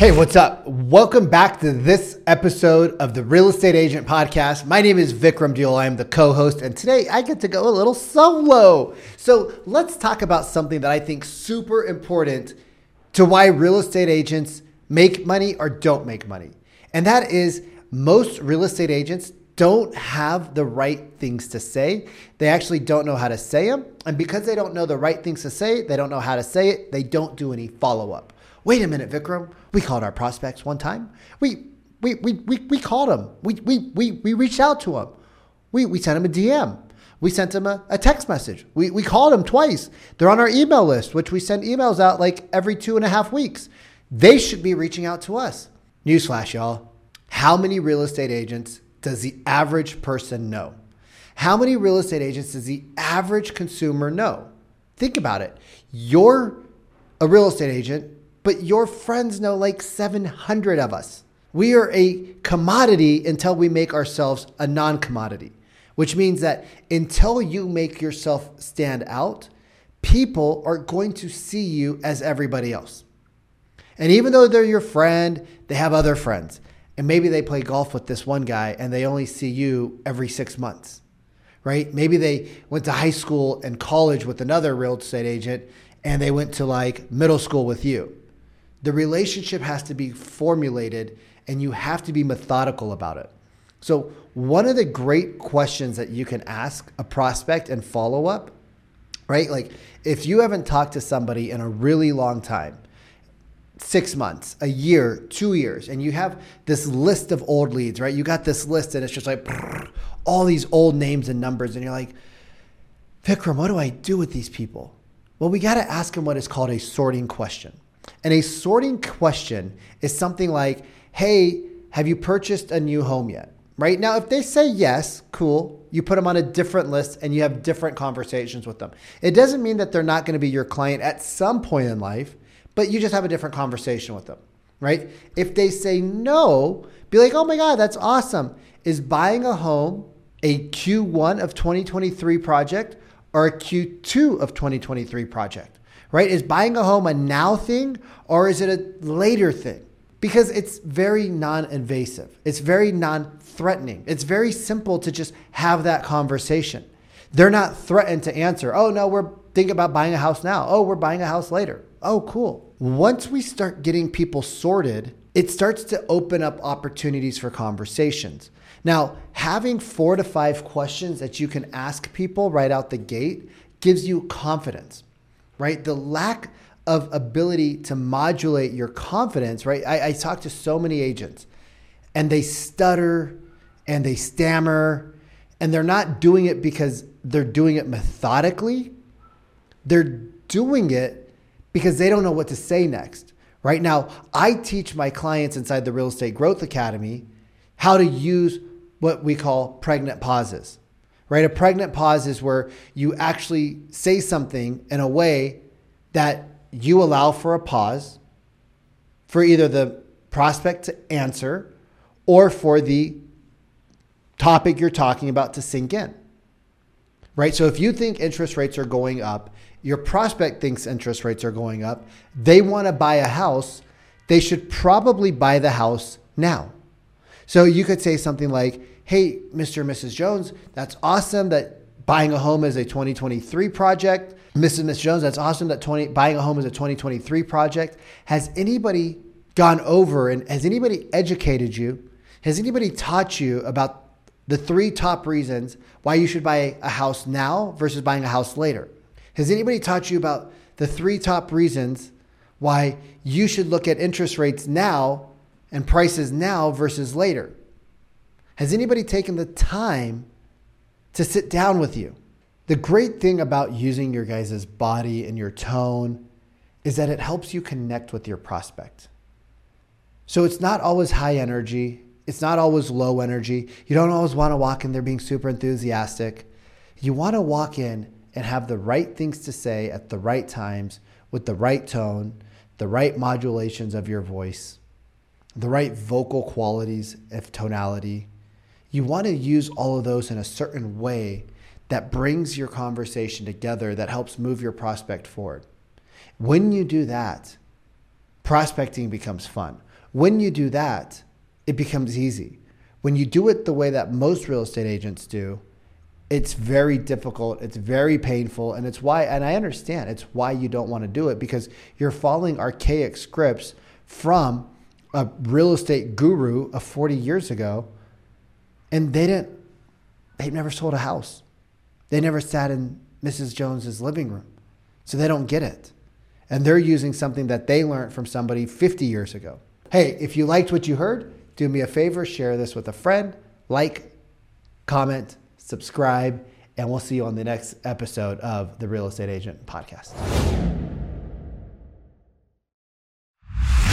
Hey, what's up? Welcome back to this episode of the Real Estate Agent Podcast. My name is Vikram Deol. I am the co host, and today I get to go a little solo. So let's talk about something that I think super important to why real estate agents make money or don't make money. And that is most real estate agents don't have the right things to say. They actually don't know how to say them. And because they don't know the right things to say, they don't know how to say it, they don't do any follow up. Wait a minute, Vikram. We called our prospects one time. We we we we, we called them. We, we we we reached out to them. We we sent them a DM. We sent them a, a text message. We we called them twice. They're on our email list, which we send emails out like every two and a half weeks. They should be reaching out to us. Newsflash, y'all. How many real estate agents does the average person know? How many real estate agents does the average consumer know? Think about it. You're a real estate agent but your friends know like 700 of us. We are a commodity until we make ourselves a non commodity, which means that until you make yourself stand out, people are going to see you as everybody else. And even though they're your friend, they have other friends. And maybe they play golf with this one guy and they only see you every six months, right? Maybe they went to high school and college with another real estate agent and they went to like middle school with you. The relationship has to be formulated and you have to be methodical about it. So, one of the great questions that you can ask a prospect and follow up, right? Like, if you haven't talked to somebody in a really long time, six months, a year, two years, and you have this list of old leads, right? You got this list and it's just like all these old names and numbers, and you're like, Vikram, what do I do with these people? Well, we got to ask them what is called a sorting question. And a sorting question is something like, hey, have you purchased a new home yet? Right now, if they say yes, cool. You put them on a different list and you have different conversations with them. It doesn't mean that they're not going to be your client at some point in life, but you just have a different conversation with them, right? If they say no, be like, oh my God, that's awesome. Is buying a home a Q1 of 2023 project or a Q2 of 2023 project? Right? Is buying a home a now thing or is it a later thing? Because it's very non invasive, it's very non threatening. It's very simple to just have that conversation. They're not threatened to answer, oh, no, we're thinking about buying a house now. Oh, we're buying a house later. Oh, cool. Once we start getting people sorted, it starts to open up opportunities for conversations. Now, having four to five questions that you can ask people right out the gate gives you confidence right? The lack of ability to modulate your confidence, right? I, I talk to so many agents and they stutter and they stammer and they're not doing it because they're doing it methodically. They're doing it because they don't know what to say next. Right now, I teach my clients inside the Real Estate Growth Academy how to use what we call pregnant pauses right? A pregnant pause is where you actually say something in a way that you allow for a pause for either the prospect to answer or for the topic you're talking about to sink in. Right? So if you think interest rates are going up, your prospect thinks interest rates are going up, they want to buy a house, they should probably buy the house now. So you could say something like, hey, Mr. and Mrs. Jones, that's awesome that buying a home is a 2023 project. Mrs. and Mrs. Jones, that's awesome that 20, buying a home is a 2023 project. Has anybody gone over and has anybody educated you? Has anybody taught you about the three top reasons why you should buy a house now versus buying a house later? Has anybody taught you about the three top reasons why you should look at interest rates now and prices now versus later? Has anybody taken the time to sit down with you? The great thing about using your guys' body and your tone is that it helps you connect with your prospect. So it's not always high energy, it's not always low energy. You don't always want to walk in there being super enthusiastic. You want to walk in and have the right things to say at the right times with the right tone, the right modulations of your voice, the right vocal qualities of tonality, you want to use all of those in a certain way that brings your conversation together, that helps move your prospect forward. When you do that, prospecting becomes fun. When you do that, it becomes easy. When you do it the way that most real estate agents do, it's very difficult, it's very painful, and it's why, and I understand it's why you don't want to do it because you're following archaic scripts from a real estate guru of 40 years ago, and they didn't, They've never sold a house. They never sat in Mrs. Jones's living room. So they don't get it. And they're using something that they learned from somebody 50 years ago. Hey, if you liked what you heard, do me a favor, share this with a friend, like, comment, subscribe, and we'll see you on the next episode of the Real Estate Agent Podcast.